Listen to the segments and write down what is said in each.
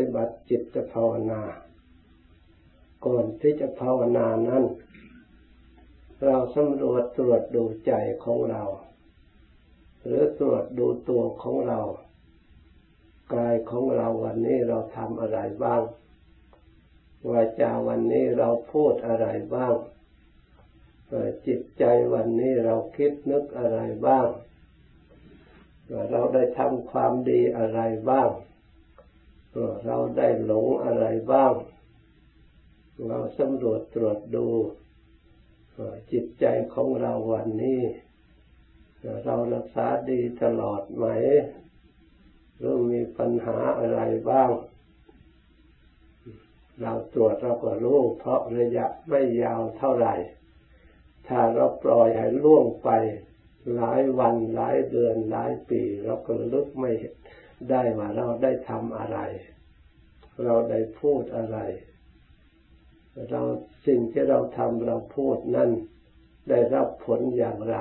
ฏิบัติจิตภาวนา ก่อนที่จะภาวนานั้น เราสำรวจตรวจดูใจของเรา หรือตรวจดูตัวของเรากายของเราวันนี้เราทำอะไรบ้าง วาจาวันนี้เราพูดอะไรบ้าง จิตใจวันนี้เราคิดนึกอะไรบ้าง เราได้ทำความดีอะไรบ้าง เราได้หลงอะไรบ้าง เราสำรวจตรวจดูจิตใจของเราวันนี้ เรารักษาดีตลอดไหมหรือมีปัญหาอะไรบ้าง เราตรวจเราก็รู้เพราะระยะไม่ยาวเท่าไหร่ ถ้าเราปล่อยให้ล่วงไปหลายวันหลายเดือนหลายปี เราก็ลึกไม่ ได้ว่าเราได้ทำอะไร เราได้พูดอะไร เราสิ่งที่เราทำเราพูดนั่นได้รับผลอย่างไร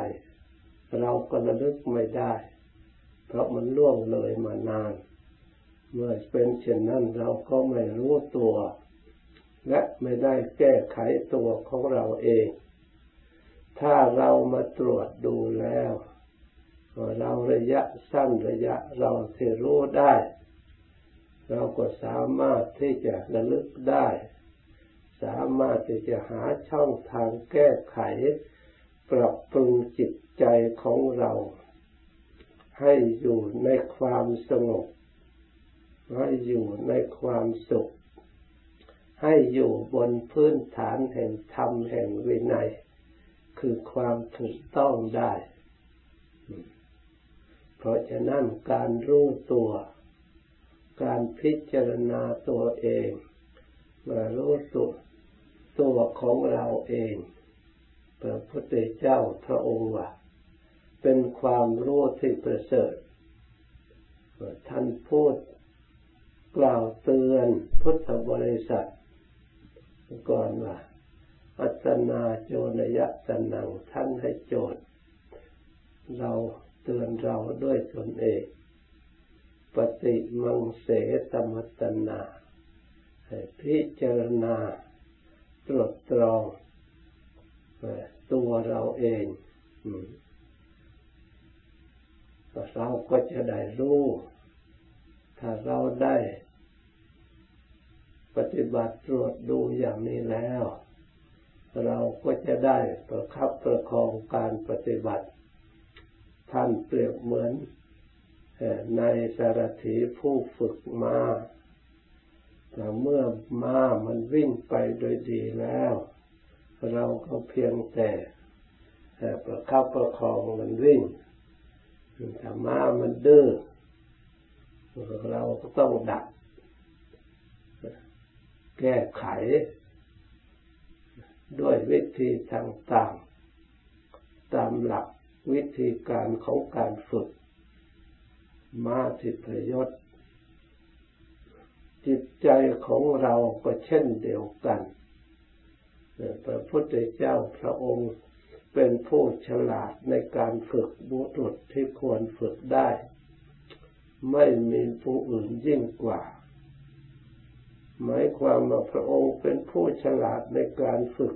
เราก็ระลึกไม่ได้ เพราะมันล่วงเลยมานาน เมื่อเป็นเช่นนั้นเราก็ไม่รู้ตัว และไม่ได้แก้ไขตัวของเราเอง ถ้าเรามาตรวจดูแล้ว เราระยะสั้นระยะเราที่รู้ได้ เราก็สามารถที่จะระลึกได้ สามารถที่จะหาช่องทางแก้ไข ปรับปรุงจิตใจของเรา ให้อยู่ในความสงบให้อยู่ในความสุข ให้อยู่บนพื้นฐานแห่งธรรมแห่งวินัย คือความถูกต้องได้ เพราะฉะนั้นการรู้ตัว การพิจารณาตัวเองมารู้ตัวตัวของเราเอง พระพุทธเจ้าพระองค์ว่าเป็นความรู้ที่ประเสริฐท่านพูดกล่าวเตือนพุทธบริษัทก่อนว่าอัตนาโจนยะสนังท่านให้โจทย์เรา ตือนเราด้วยตนเอง ปฏิมังเสตมัตนาพิจารณาตรวจตรองตัวเราเองเราก็จะได้รู้ ถ้าเราได้ปฏิบัติตรวจดูอย่างนี้แล้ว เราก็จะได้ประคับประคองการปฏิบัติ ท่านเปรียบเหมือนในสารถีผู้ฝึกมาแต่เมื่อม้ามันวิ่งไปโดยดีแล้ว เราก็เพียงแต่ประคับประคองมันวิ่งถ้าม้ามันดื้อเราก็ต้องดัก แก้ไข ด้วยวิธีต่างๆตามหลัก วิธีการของการฝึก มาทิพยศ จิตใจของเราก็เช่นเดียวกันพระพุทธเจ้าพระองค์เป็นผู้ฉลาดในการฝึกบุรุษที่ควรฝึกได้ ไม่มีผู้อื่นยิ่งกว่า หมายความว่าพระองค์เป็นผู้ฉลาดในการฝึก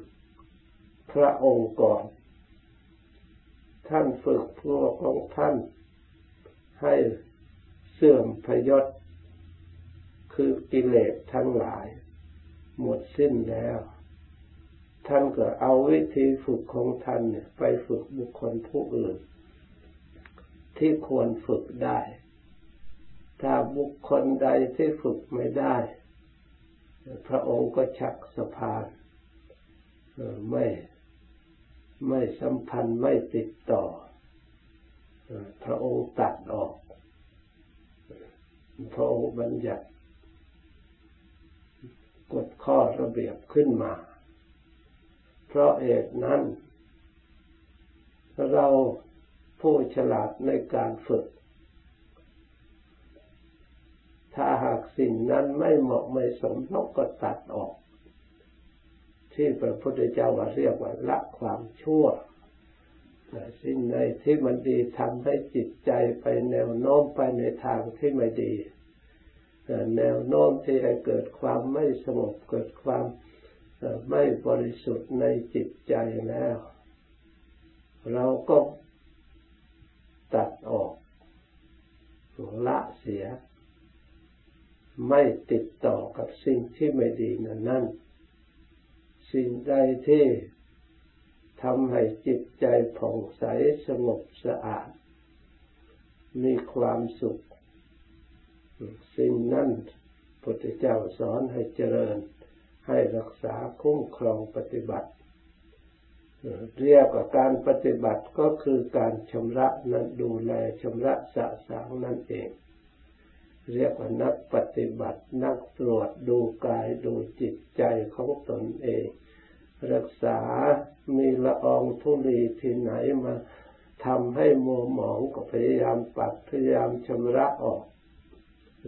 พระองค์ก่อน ท่านฝึกพวกของท่านให้เสื่อมพยศคือกิเลสทั้งหลาย หมดสิ้นแล้ว ท่านก็เอาวิธีฝึกของท่านเนี่ยไปฝึกบุคคลผู้อื่น ที่ควรฝึกได้ ถ้าบุคคลใดที่ฝึกไม่ได้ พระองค์ก็ชักสะพานไม่ ไม่สัมพันธ์ไม่ติดต่อพระองค์ตัดออก พระองค์บัญญัติกฎข้อระเบียบขึ้นมา เพราะเหตุนั้น เราผู้ฉลาดในการฝึก ถ้าหากสิ่งนั้นไม่เหมาะไม่สมเราก็ตัดออก ที่พระพุทธเจ้าว่าเรียกว่าละความชั่วสิ่งใดที่มันดีทำให้จิตใจไปแนวโน้มไปในทางที่ไม่ดีแนวโน้มที่ให้เกิดความไม่สงบเกิดความไม่บริสุทธิ์ในจิตใจแล้ว เราก็ตัดออกละเสีย ไม่ติดต่อกับสิ่งที่ไม่ดีนั้นนั่น สิ่งใดที่ทำให้จิตใจผ่องใสสงบสะอาด มีความสุข สิ่งนั้นพุทธเจ้าสอนให้เจริญ ให้รักษาคุ้มครองปฏิบัติ เรียกว่าการปฏิบัติก็คือการชำระนั้นดูแลชำระสะสางนั่นเอง เรียกว่านักปฏิบัตินักตรวจดูกายดูจิตใจของตนเอง รักษามีละอองทุลีที่ไหนมาทำให้มัวหมองก็พยายามปัดพยายามชำระออก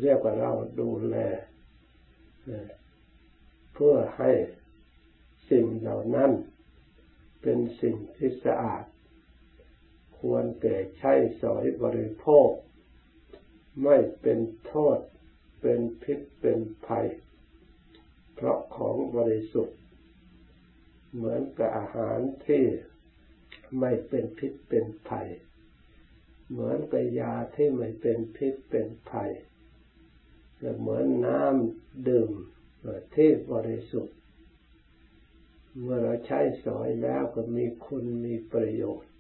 เรียกว่าเราดูแลเพื่อให้สิ่งเหล่านั้น เป็นสิ่งที่สะอาด ควรแก่ใช้สอยบริโภค ไม่เป็นโทษ เป็นพิษเป็นภัย เพราะของบริสุทธิ์ เหมือนกับอาหารที่ไม่เป็นพิษเป็นภัย เหมือนกับยาที่ไม่เป็นพิษเป็นภัยเหมือนน้ำดื่มที่บริสุทธิ์ เมื่อเราใช้สอยแล้วก็มีคุณมีประโยชน์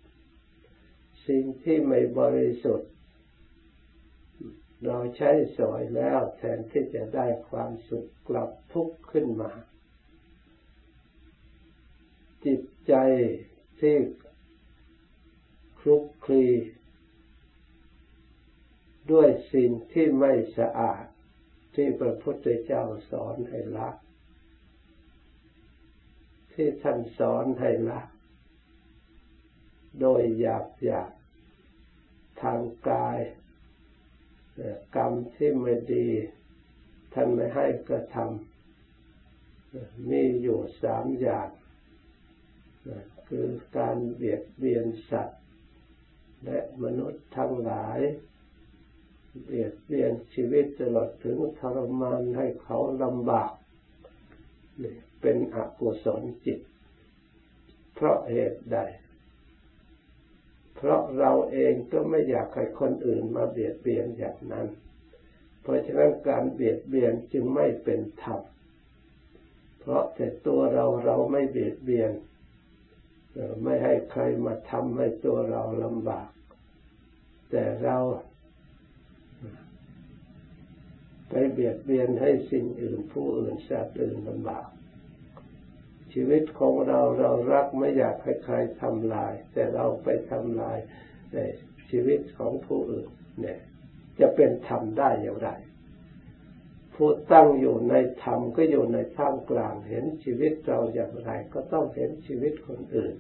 สิ่งที่ไม่บริสุทธิ์ เราใช้สอยแล้วแทนที่จะได้ความสุขกลับทุกข์ขึ้นมา จิตใจที่คลุกคลีด้วยสิ่งที่ไม่สะอาดที่พระพุทธเจ้าสอนให้ละที่ท่านสอนให้ละโดยหยาบหยาบทางกายกรรมที่ไม่ดี ท่านไม่ให้กระทำมีอยู่สามอย่าง คือการเบียดเบียนสัตว์ และมนุษย์ทั้งหลาย เบียดเบียนชีวิตตลอดถึงทรมานให้เขาลำบากเป็นอกุศลจิต เพราะเหตุใด เพราะเราเองก็ไม่อยากให้คนอื่นมาเบียดเบียนอย่างนั้น เพราะฉะนั้นการเบียดเบียนจึงไม่เป็นธรรมเพราะแต่ตัวเราเราไม่เบียดเบียน ไม่ให้ใครมาทำให้ตัวเราลำบาก แต่เราไปเบียดเบียนให้สิ่งอื่นผู้อื่นสัตว์อื่นลำบาก ชีวิตของเราเรารักไม่อยากให้ใครทำลาย แต่เราไปทำลายในชีวิตของผู้อื่น เนี่ย จะเป็นธรรมได้อย่างไร ผู้ตั้งอยู่ในธรรมก็อยู่ในท่ามกลาง เห็นชีวิตเราอย่างไร ก็ต้องเห็นชีวิตคนอื่น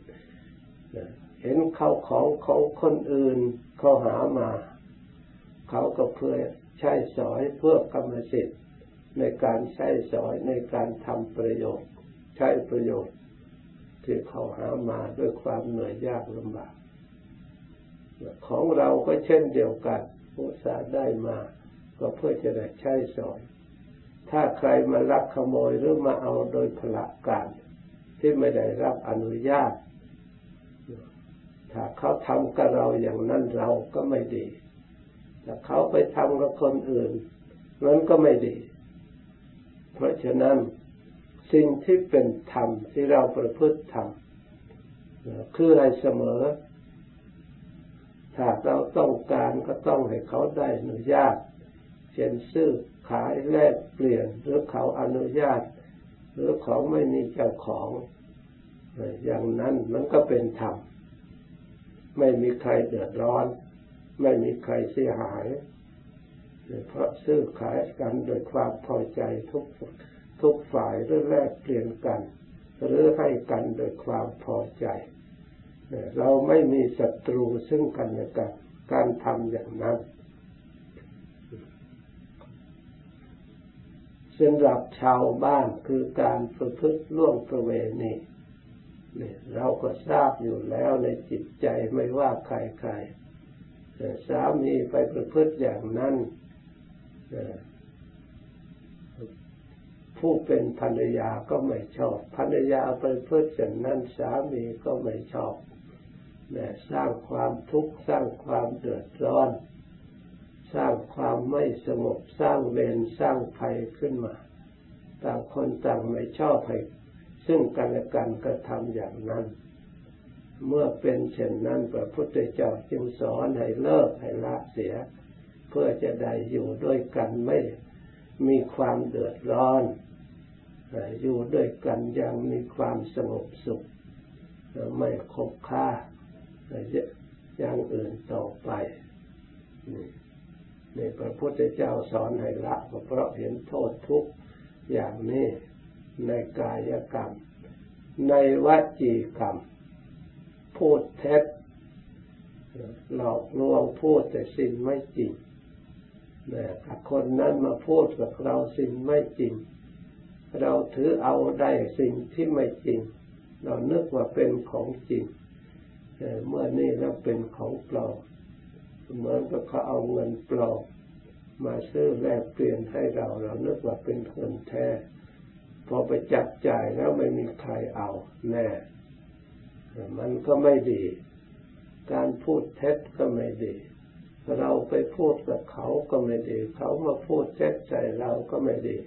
เห็นเข้าของของคนอื่นเขาหามา เขาก็เพื่อใช้สอยเพื่อกรรมสิทธิ์ในการใช้สอยในการทำประโยชน์ ใช้ประโยชน์ ที่เขาหามาด้วยความเหนื่อยยากลำบากของเราก็เช่นเดียวกันอุตสาได้มา ก็เพื่อจะได้ใช้สอย ถ้าใครมาลักขโมยหรือมาเอาโดยพละการที่ไม่ได้รับอนุญาต ถ้าเขาทำกับเราอย่างนั้นเราก็ไม่ดี ถ้าเขาไปทำกับคนอื่นนั้นก็ไม่ดี เพราะฉะนั้นสิ่งที่เป็นธรรมที่เราประพฤติธรรมคือให้เสมอ ถ้าเราต้องการก็ต้องให้เขาได้อนุญาตเช่นซื้อ ขายแลกเปลี่ยนหรือเขาอนุญาต หรือของไม่มีเจ้าของ อย่างนั้นมันก็เป็นธรรมไม่มีใครเดือดร้อน ไม่มีใครเสียหายเพราะซื้อขายกันโดยความพอใจทุกทุกฝ่ายหรือแลกเปลี่ยนกัน หรือให้กันโดยความพอใจ เราไม่มีศัตรูซึ่งกันและกัน การทำอย่างนั้น สำหรับชาวบ้านคือการประพฤติล่วงประเวณีเราก็ทราบอยู่แล้วในจิตใจไม่ว่าใครใครสามีไปประพฤติอย่างนั้นผู้เป็นภรรยาก็ไม่ชอบ ภรรยาไปเพื่อเช่นนั้นสามีก็ไม่ชอบเนี่สร้างความทุกข์สร้างความเดือดร้อน สร้างความไม่สงบสร้างเวรสร้างภัยขึ้นมา ต่างคนต่างไม่ชอบให้ซึ่งกันและกันกระทำอย่างนั้น เมื่อเป็นเช่นนั้นพระพุทธเจ้าจึงสอนให้เลิกให้ละเสีย เพื่อจะได้อยู่ด้วยกันไม่มีความเดือดร้อนอยู่ด้วยกันย่างมีความสงบสุข ไม่คบค้าอย่างอื่นต่อไปนี่ นี่พระพุทธเจ้าสอนให้ละเพราะเห็นโทษทุกอย่างนี้ในกายกรรม ในวจีกรรม พูดเท็จหลอกลวงพูดแต่สิ่งไม่จริงนี่คนนั้นมาพูดกับเราสิ่งไม่จริง เราถือเอาได้สิ่งที่ไม่จริง เรานึกว่าเป็นของจริงเมื่อนี่เราเป็นของปลอม เหมือนกับเขาเอาเงินปลอมมาซื้อแลกเปลี่ยนให้เราเรานึกว่าเป็นเงินแท้พอไปจับจ่ายแล้วไม่มีใครเอาแน่มันก็ไม่ดี การพูดเท็จก็ไม่ดี เราไปพูดกับเขาก็ไม่ดี เขามาพูดเท็จใจเราก็ไม่ดี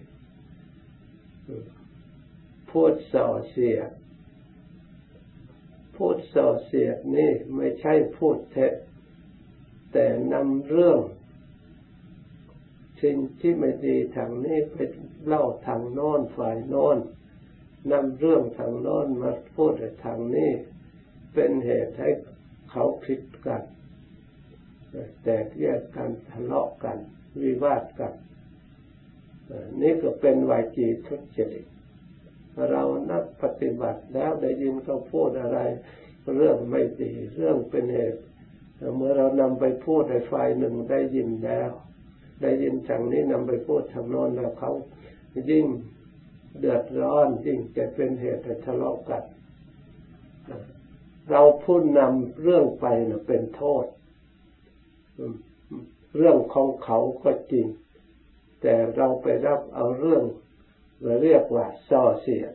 พูดส่อเสียดพูดส่อเสียดนี่ไม่ใช่พูดเท็จ แต่นำเรื่องสิ่งที่ไม่ดีทางนี้ไปเล่าทางโน้นฝ่ายโน้นนำเรื่องทางโน้นมาพูดทางนี้เป็นเหตุให้เขาผิดกัน แตกแยกกันทะเลาะกัน วิวาทกัน นี่ก็เป็นวาจีทุจริตเรานักปฏิบัติแล้วได้ยินเขาพูดอะไร เรื่องไม่ดีเรื่องเป็นเหตุ เมื่อเรานำไปพูดในฝ่ายหนึ่งได้ยินแล้ว ได้ยินทางนี้นำไปพูดทางโน้นแล้วเขายิ่งเดือดร้อนยิ่งจะเป็นเหตุให้ทะเลาะกัน เราพูดนำเรื่องไปนะเป็นโทษ เรื่องของเขาก็จริง แต่เราไปรับเอาเรื่องเราเรียกว่าส่อเสียด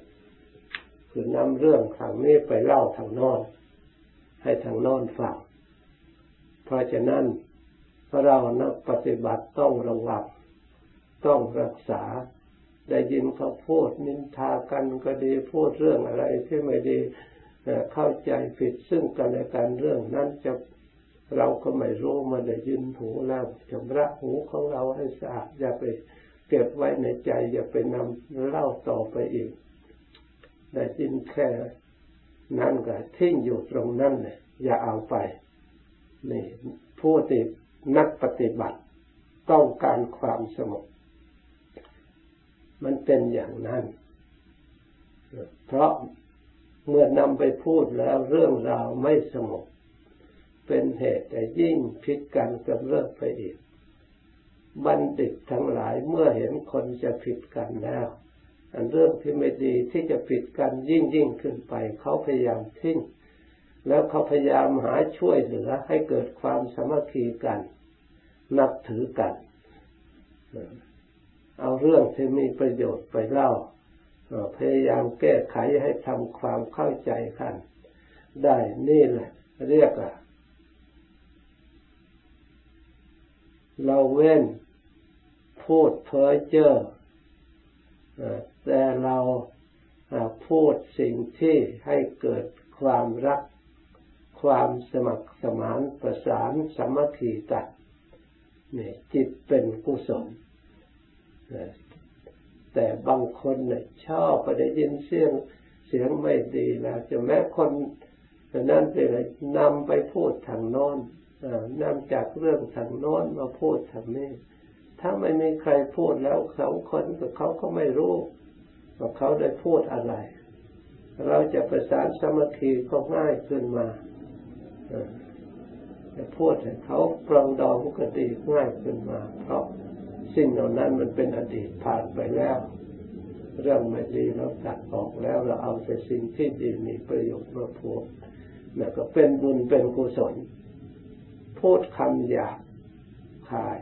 คือนำเรื่องทางนี้ไปเล่าทางนอน ให้ทางนอนฟัง เพราะฉะนั้นเรานักปฏิบัติต้องระวังต้องรักษา ได้ยินเขาพูดนินทากันก็ดีพูดเรื่องอะไรที่ไม่ดีเข้าใจผิดซึ่งกันและกันเรื่องนั้นจะเราก็ไม่รู้มาได้ยินหูแล้วชำระหูของเราให้สะอาดอย่าไปเก็บไว้ในใจ อย่าไปนำเล่าต่อไปอีก ได้ยินแค่นั้นก็ทิ้งอยู่ตรงนั้นเลยอย่าเอาไป นี่ผู้ติดนักปฏิบัติต้องการความสงบมันเป็นอย่างนั้น เพราะเมื่อนำไปพูดแล้วเรื่องราวไม่สงบเป็นเหตุแต่ยิ่งพิกกันกำเริบไปอีก บัณฑิตทั้งหลายเมื่อเห็นคนจะผิดกันแล้วอันเรื่องที่ไม่ดีที่จะผิดกันยิ่งยิ่งขึ้นไป เขาพยายามทิ้ง แล้วเขาพยายามหาช่วยเหลือให้เกิดความสมัคคีกัน นับถือกัน เอาเรื่องที่มีประโยชน์ไปเล่า พยายามแก้ไขให้ทำความเข้าใจกัน ได้นี่แหละ เรียกว่าเราเว้นพูดเพ้อเจ้อแต่เราพูดสิ่งที่ให้เกิดความรัก ความสมัครสมานประสานสามัคคีกันนี่ยจิตเป็นกุศลแต่บางคนเนี่ยชอบไปได้ยินเสียงเสียงไม่ดีแล้วจะแม้คนนั้นไปเลยนำไปพูดทางโน้นนำจากเรื่องทางโน้นมาพูดทางนี้ ถ้าไม่มีใครพูดแล้วสองคนกับเขาก็ไม่รู้ว่าเขาได้พูดอะไร เราจะประสานสมาธิก็ง่ายขึ้นมา จะพูดให้เขาปรองดองก็ดีง่ายขึ้นมา เพราะสิ่งเหล่านั้นมันเป็นอดีตผ่านไปแล้ว เรื่องไม่ดีเราตัดออกแล้วเราเอาแต่สิ่งที่ดีมีประโยชน์มาพูดนั่นก็เป็นบุญเป็นกุศลพูดคำหยาบคาย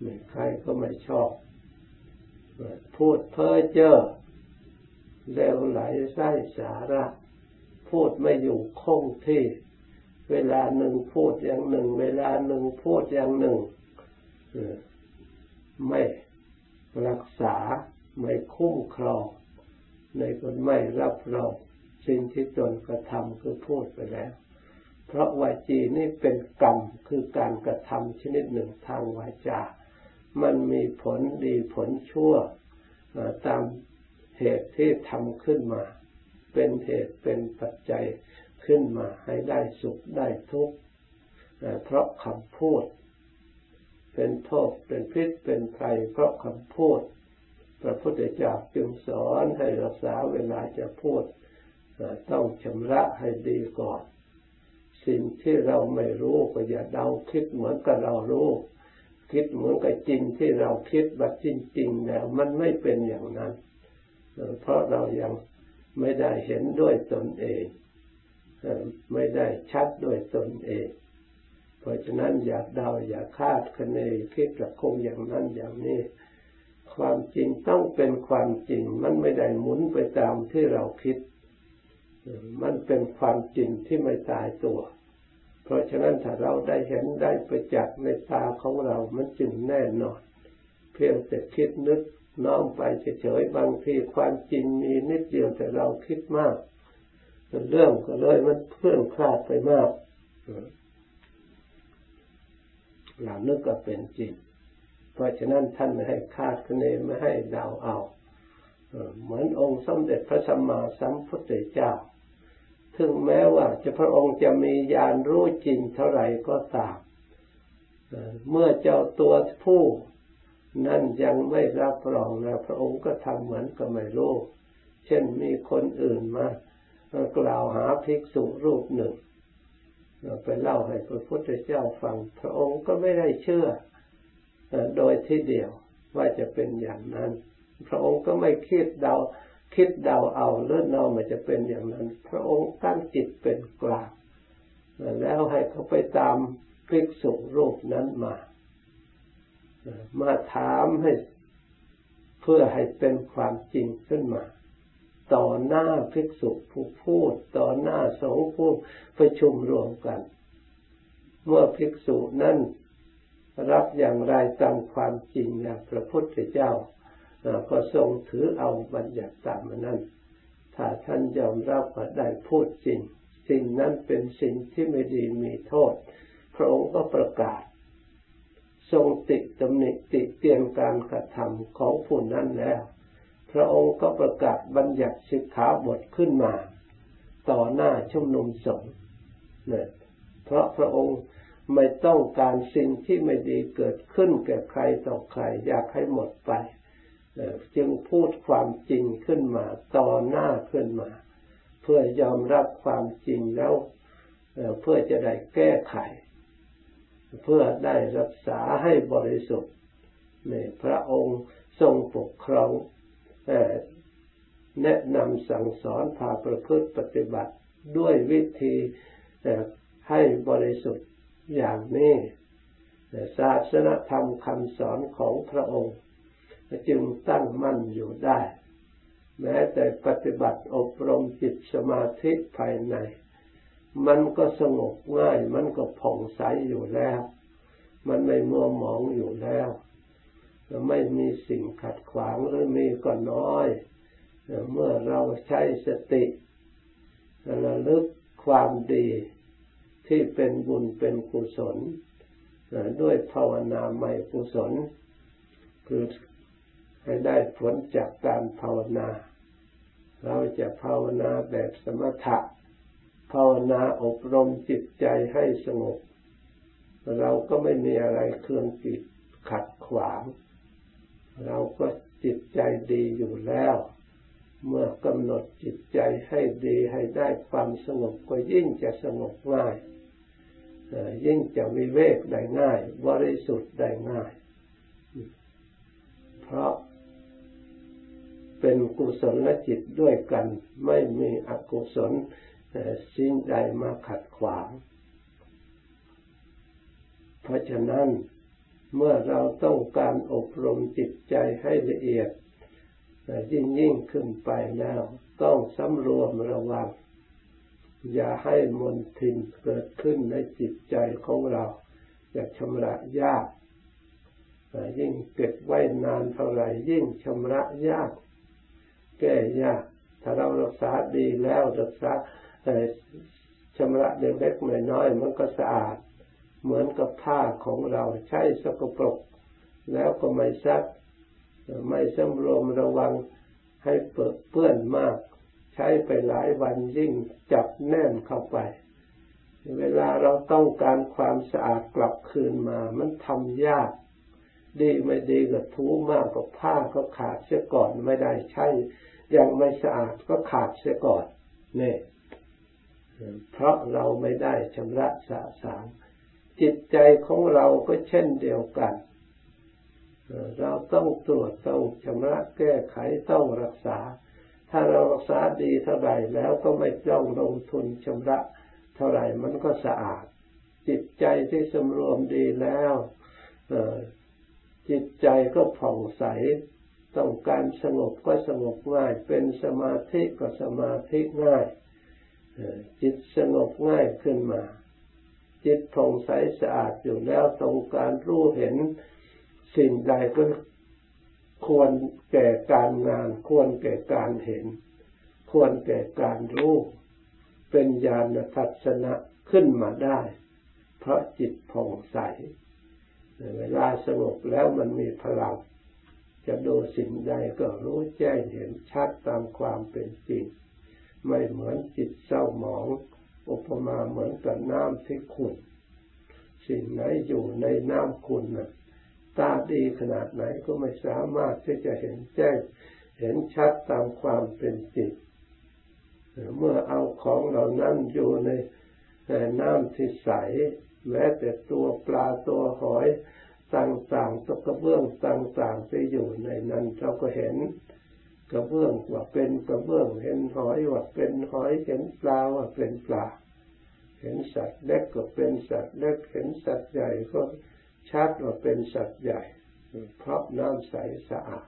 ไม่ใครก็ไม่ชอบ พูดเพ้อเจ้อเร็วไหลไส้สาระ พูดไม่อยู่คงที่ เวลาหนึ่งพูดอย่างหนึ่ง เวลาหนึ่งพูดอย่างหนึ่งไม่รักษาไม่คุ้มครองในคนไม่รับรองสิ่งที่ตนกระทำคือพูดไปแล้ว เพราะวาจีนี่เป็นกรรมคือการกระทำชนิดหนึ่งทางวาจา มันมีผลดีผลชั่วตามเหตุที่ทำขึ้นมา เป็นเหตุเป็นปัจจัย ขึ้นมาให้ได้สุขได้ทุกข์เพราะคำพูด เป็นโทษเป็นพิษเป็นภัยเพราะคำพูด พระพุทธเจ้าจึงสอนให้รักษาเวลาจะพูดต้องชำระให้ดีก่อน สิ่งที่เราไม่รู้ก็อย่าเดาคิดเหมือนกับเรารู้ คิดเหมือนกับจริงที่เราคิดแบบจริงๆแล้วมันไม่เป็นอย่างนั้น เพราะเรายังไม่ได้เห็นด้วยตนเอง ไม่ได้ชัดโดยตนเอง เพราะฉะนั้นอย่าเดาอย่าคาดคะเนคิดกระคงอย่างนั้นอย่างนี้ความจริงต้องเป็นความจริง มันไม่ได้หมุนไปตามที่เราคิด มันเป็นความจริงที่ไม่ตายตัว เพราะฉะนั้นถ้าเราได้เห็นได้ประจักษ์ในตาของเรา มันจึงแน่นอน เพียงแต่คิดนึกน้อมไปเฉยๆบางทีความจริงมีนิดเดียวแต่เราคิดมาก เรื่องก็เลยมันเพื่อนคลาดไปมากเรานึกก็เป็นจริง เพราะฉะนั้นท่านไม่ให้คาดคะเนไม่ให้เดาเอา เหมือนองค์สมเด็จพระสัมมาสัมพุทธเจ้า ถึงแม้ว่าจะพระองค์จะมีญาณรู้จริงเท่าไหร่ก็ตาม เมื่อเจ้าตัวผู้นั่นยังไม่รับรองนะพระองค์ก็ทำเหมือนกับไม่รู้ เช่นมีคนอื่นมา กล่าวหาภิกษุรูปหนึ่งไปเล่าให้พระพุทธเจ้าฟัง พระองค์ก็ไม่ได้เชื่อโดยที่เดียวว่าจะเป็นอย่างนั้น พระองค์ก็ไม่คิดเดาคิดเดาเอาเลื่อนเนามันจะเป็นอย่างนั้น พระองค์ตั้งจิตเป็นกลางแล้วให้เขาไปตามภิกษุรูปนั้นมา มาถามให้เพื่อให้เป็นความจริงขึ้นมา ต่อหน้าภิกษุผู้พูดต่อหน้าสงฆ์ผู้ประชุมรวมกัน เมื่อภิกษุนั้นรับอย่างไรตามความจริงอย่างพระพุทธเจ้าก็ทรงถือเอาบัญญัติตามนั้น ถ้าท่านยอมรับว่าได้พูดจริง สิ่งนั้นเป็นสิ่งที่ไม่ดีมีโทษ พระองค์ก็ประกาศ ทรงติตำหนิติเตียนการกระทำของผู้นั้นแล้ว พระองค์ก็ประกาศบัญญัติสิกขาบทขึ้นมา ต่อหน้าชุมนุมสงฆ์เนี่ยเพราะพระองค์ไม่ต้องการสิ่งที่ไม่ดีเกิดขึ้นแก่ใครต่อใคร อยากให้หมดไป จึงพูดความจริงขึ้นมาต่อหน้าขึ้นมา เพื่อยอมรับความจริงแล้วเพื่อจะได้แก้ไข เพื่อได้รักษาให้บริสุทธิ์ในพระองค์ทรงปกครอง แนะนำสั่งสอนพาประพฤติปฏิบัติด้วยวิธีให้บริสุทธิ์อย่างนี้ศาสนธรรมคำสอนของพระองค์ จึงตั้งมั่นอยู่ได้ แม้แต่ปฏิบัติอบรมจิตสมาธิภายใน มันก็สงบง่าย มันก็ผ่องใสอยู่แล้ว มันไม่มัวหมองอยู่แล้ว ไม่มีสิ่งขัดขวางหรือมีก็น้อย เมื่อเราใช้สติระลึกความดีที่เป็นบุญเป็นกุศลด้วยภาวนาใหม่กุศล คือให้ได้ผลจากการภาวนา เราจะภาวนาแบบสมถะ ภาวนาอบรมจิตใจให้สงบ เราก็ไม่มีอะไรเครื่องจิตขัดขวาง เราก็จิตใจดีอยู่แล้ว เมื่อกำหนดจิตใจให้ดีให้ได้ความสงบก็ยิ่งจะสงบง่ายยิ่งจะวิเวกได้ง่าย บริสุทธิ์ได้ง่าย เพราะเป็นกุศลและจิตด้วยกัน ไม่มีอกุศลสิ่งใดมาขัดขวาง เพราะฉะนั้น เมื่อเราต้องการอบรมจิตใจให้ละเอียดยิ่งยิ่งขึ้นไปแล้ว ต้องสำรวมระวัง อย่าให้มนทินเกิดขึ้นในจิตใจของเราจะชำระยาก ยิ่งเก็บไว้นานเท่าไหร่ยิ่งชำระยาก แก้ยาก ถ้าเรารักษาดีแล้วรักษาชำระเล็กๆน้อยๆมันก็สะอาด เหมือนกับผ้าของเราใช้สกปรก แล้วก็ไม่ซัก ไม่สำรวมระวังให้เปิดเปื้อนมาก ใช้ไปหลายวันยิ่งจับแน่นเข้าไป เวลาเราต้องการความสะอาดกลับคืนมา มันทำยาก ดีไม่ดีก็ทูมากก็ผ้าก็ขาดเสียก่อนไม่ได้ใช้ยังไม่สะอาดก็ขาดเสียก่อนเนี่ยเพราะเราไม่ได้ชำระสะสาง จิตใจของเราก็เช่นเดียวกัน เราต้องตรวจต้องชำระแก้ไขต้องรักษา ถ้าเรารักษาดีเท่าไหร่แล้วก็ไม่ต้องลงทุนชำระ เท่าไหร่มันก็สะอาด จิตใจที่สำรวมดีแล้วจิตใจก็ผ่องใส ต้องการสงบก็สงบง่าย เป็นสมาธิก็สมาธิง่าย จิตสงบง่ายขึ้นมา จิตผ่องใสสะอาดอยู่แล้วต้องการรู้เห็นสิ่งใดก็ควรแก่การงาน ควรแก่การเห็น ควรแก่การรู้ เป็นญาณทัศนะขึ้นมาได้ เพราะจิตผ่องใสเวลาสงบแล้วมันมีพลังจะดูสิ่งใดก็รู้แจ้งเห็นชัดตามความเป็นจริง ไม่เหมือนจิตเศร้าหมอง อุปมาเหมือนกับน้ำที่ขุ่นสิ่งไหนอยู่ในน้ำขุ่นน่ะตาดีขนาดไหนก็ไม่สามารถที่จะเห็นแจ้ง เห็นชัดตามความเป็นจริงเมื่อเอาของเหล่านั้นอยู่ในน้ำที่ใสแม้แต่ตัวปลาตัวหอยต่างๆตัวกระเบื้องต่างๆที่อยู่ในนั้นเราก็เห็นกระเบื้องว่าเป็นกระเบื้องเห็นหอยว่าเป็นหอยเห็นปลาว่าเป็นปลา เห็นสัตว์เล็กก็เป็นสัตว์เล็กเห็นสัตว์ใหญ่ก็ชัดว่าเป็นสัตว์ใหญ่ เพราะน้ำใสสะอาด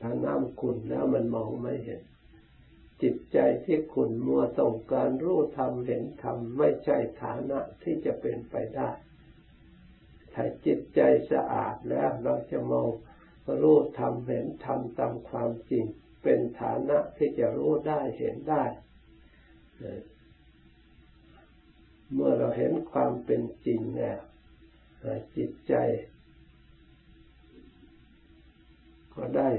ถ้าน้ำขุ่นแล้วมันมองไม่เห็น จิตใจที่ขุ่นมัวต้องการรู้ธรรมเห็นธรรมไม่ใช่ฐานะที่จะเป็นไปได้ถ้าจิตใจสะอาดแล้วเราจะมองรู้ธรรมเห็นธรรมตามความจริง เป็นฐานะที่จะรู้ได้เห็นได้ เมื่อเราเห็นความเป็นจริงแล้วจิตใจ ก็ได้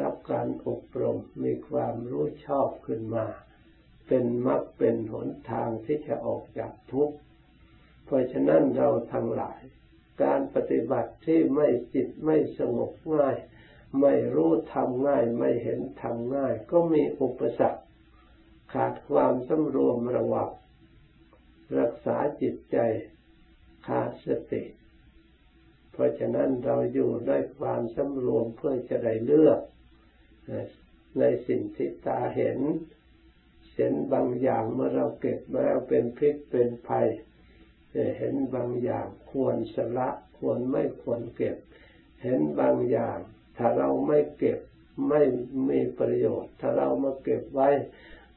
รับการอบรมมีความรู้ชอบขึ้นมา เป็นมรรคเป็นหนทางที่จะออกจากทุกข์ เพราะฉะนั้นเราทั้งหลาย การปฏิบัติที่ไม่จิตไม่สงบง่าย ไม่รู้ทำง่าย ไม่เห็นทำง่าย ก็มีอุปสรรค ขาดความสำรวมระวังรักษาจิตใจขาดสติ เพราะฉะนั้นเราอยู่ด้วยความสำรวมเพื่อจะได้เลือก ในสิ่งที่ตาเห็น เห็นบางอย่างเมื่อเราเก็บมาแล้วเป็นพิษเป็นภัย เห็นบางอย่างควรสละควรไม่ควรเก็บ เห็นบางอย่าง ถ้าเราไม่เก็บไม่มีประโยชน์ ถ้าเรามาเก็บไว้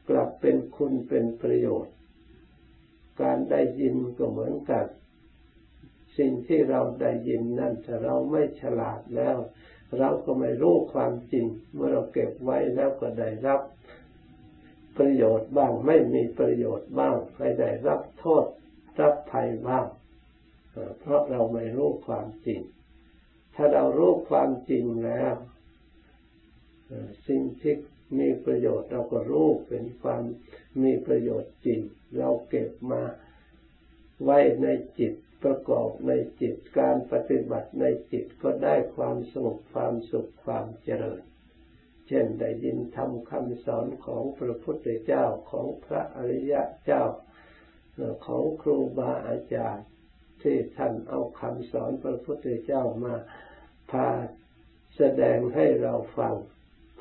กลับเป็นคุณเป็นประโยชน์ การได้ยินก็เหมือนกัน สิ่งที่เราได้ยินนั่นถ้าเราไม่ฉลาดแล้ว เราก็ไม่รู้ความจริง เมื่อเราเก็บไว้แล้วก็ได้รับประโยชน์บ้างไม่มีประโยชน์บ้างให้ได้รับโทษรับภัยบ้างเพราะเราไม่รู้ความจริง ถ้าเรารู้ความจริงแล้ว สิ่งที่ มีประโยชน์เราก็รู้เป็นความมีประโยชน์จริง เราเก็บมาไว้ในจิตประกอบในจิตการปฏิบัติในจิตก็ได้ความสงบความสุขความเจริญ เช่นได้ยินทำคำสอนของพระพุทธเจ้าของพระอริยะเจ้าของครูบาอาจารย์ ที่ท่านเอาคำสอนพระพุทธเจ้ามาพาแสดงให้เราฟัง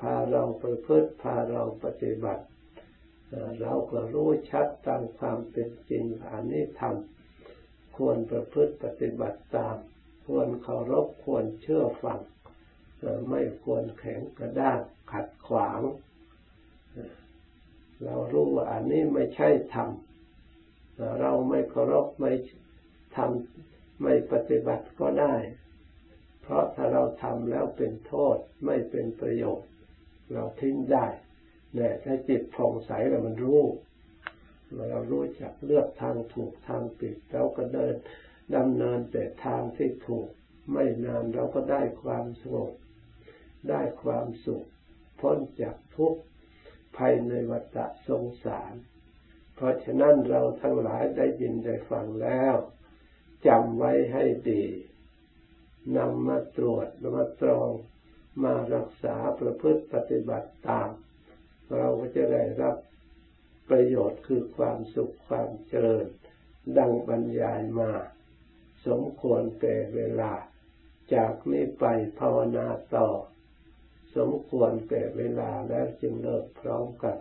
พาเราประพฤติพาเราปฏิบัติ เราก็รู้ชัดตามความเป็นจริงอันนี้ทำควรประพฤติปฏิบัติตาม ควรเคารพควรเชื่อฟังไม่ควรแข็งกระด้างขัดขวาง เรารู้ว่าอันนี้ไม่ใช่ธรรมเราไม่เคารพไม่ทำไม่ปฏิบัติก็ได้ เพราะถ้าเราทำแล้วเป็นโทษไม่เป็นประโยชน์ เราทิ้งได้เนี่ยถ้าจิตผ่องใสแล้วมันรู้เรารู้จักเลือกทางถูกทางผิดเราก็เดินดำเนินแต่ทางที่ถูก ไม่นานเราก็ได้ความสงบได้ความสุข พ้นจากทุกข์ภายในวัฏสงสาร เพราะฉะนั้นเราทั้งหลายได้ยินได้ฟังแล้วจำไว้ให้ดีนำมาตรวจมาตรอง มารักษาประพฤติปฏิบัติตาม เราก็จะได้รับประโยชน์คือความสุขความเจริญ ดังบรรยายมา สมควรแต่เวลา จากนี้ไปภาวนาต่อ สมควรแต่เวลาแล้วจึงเลิกพร้อมกัน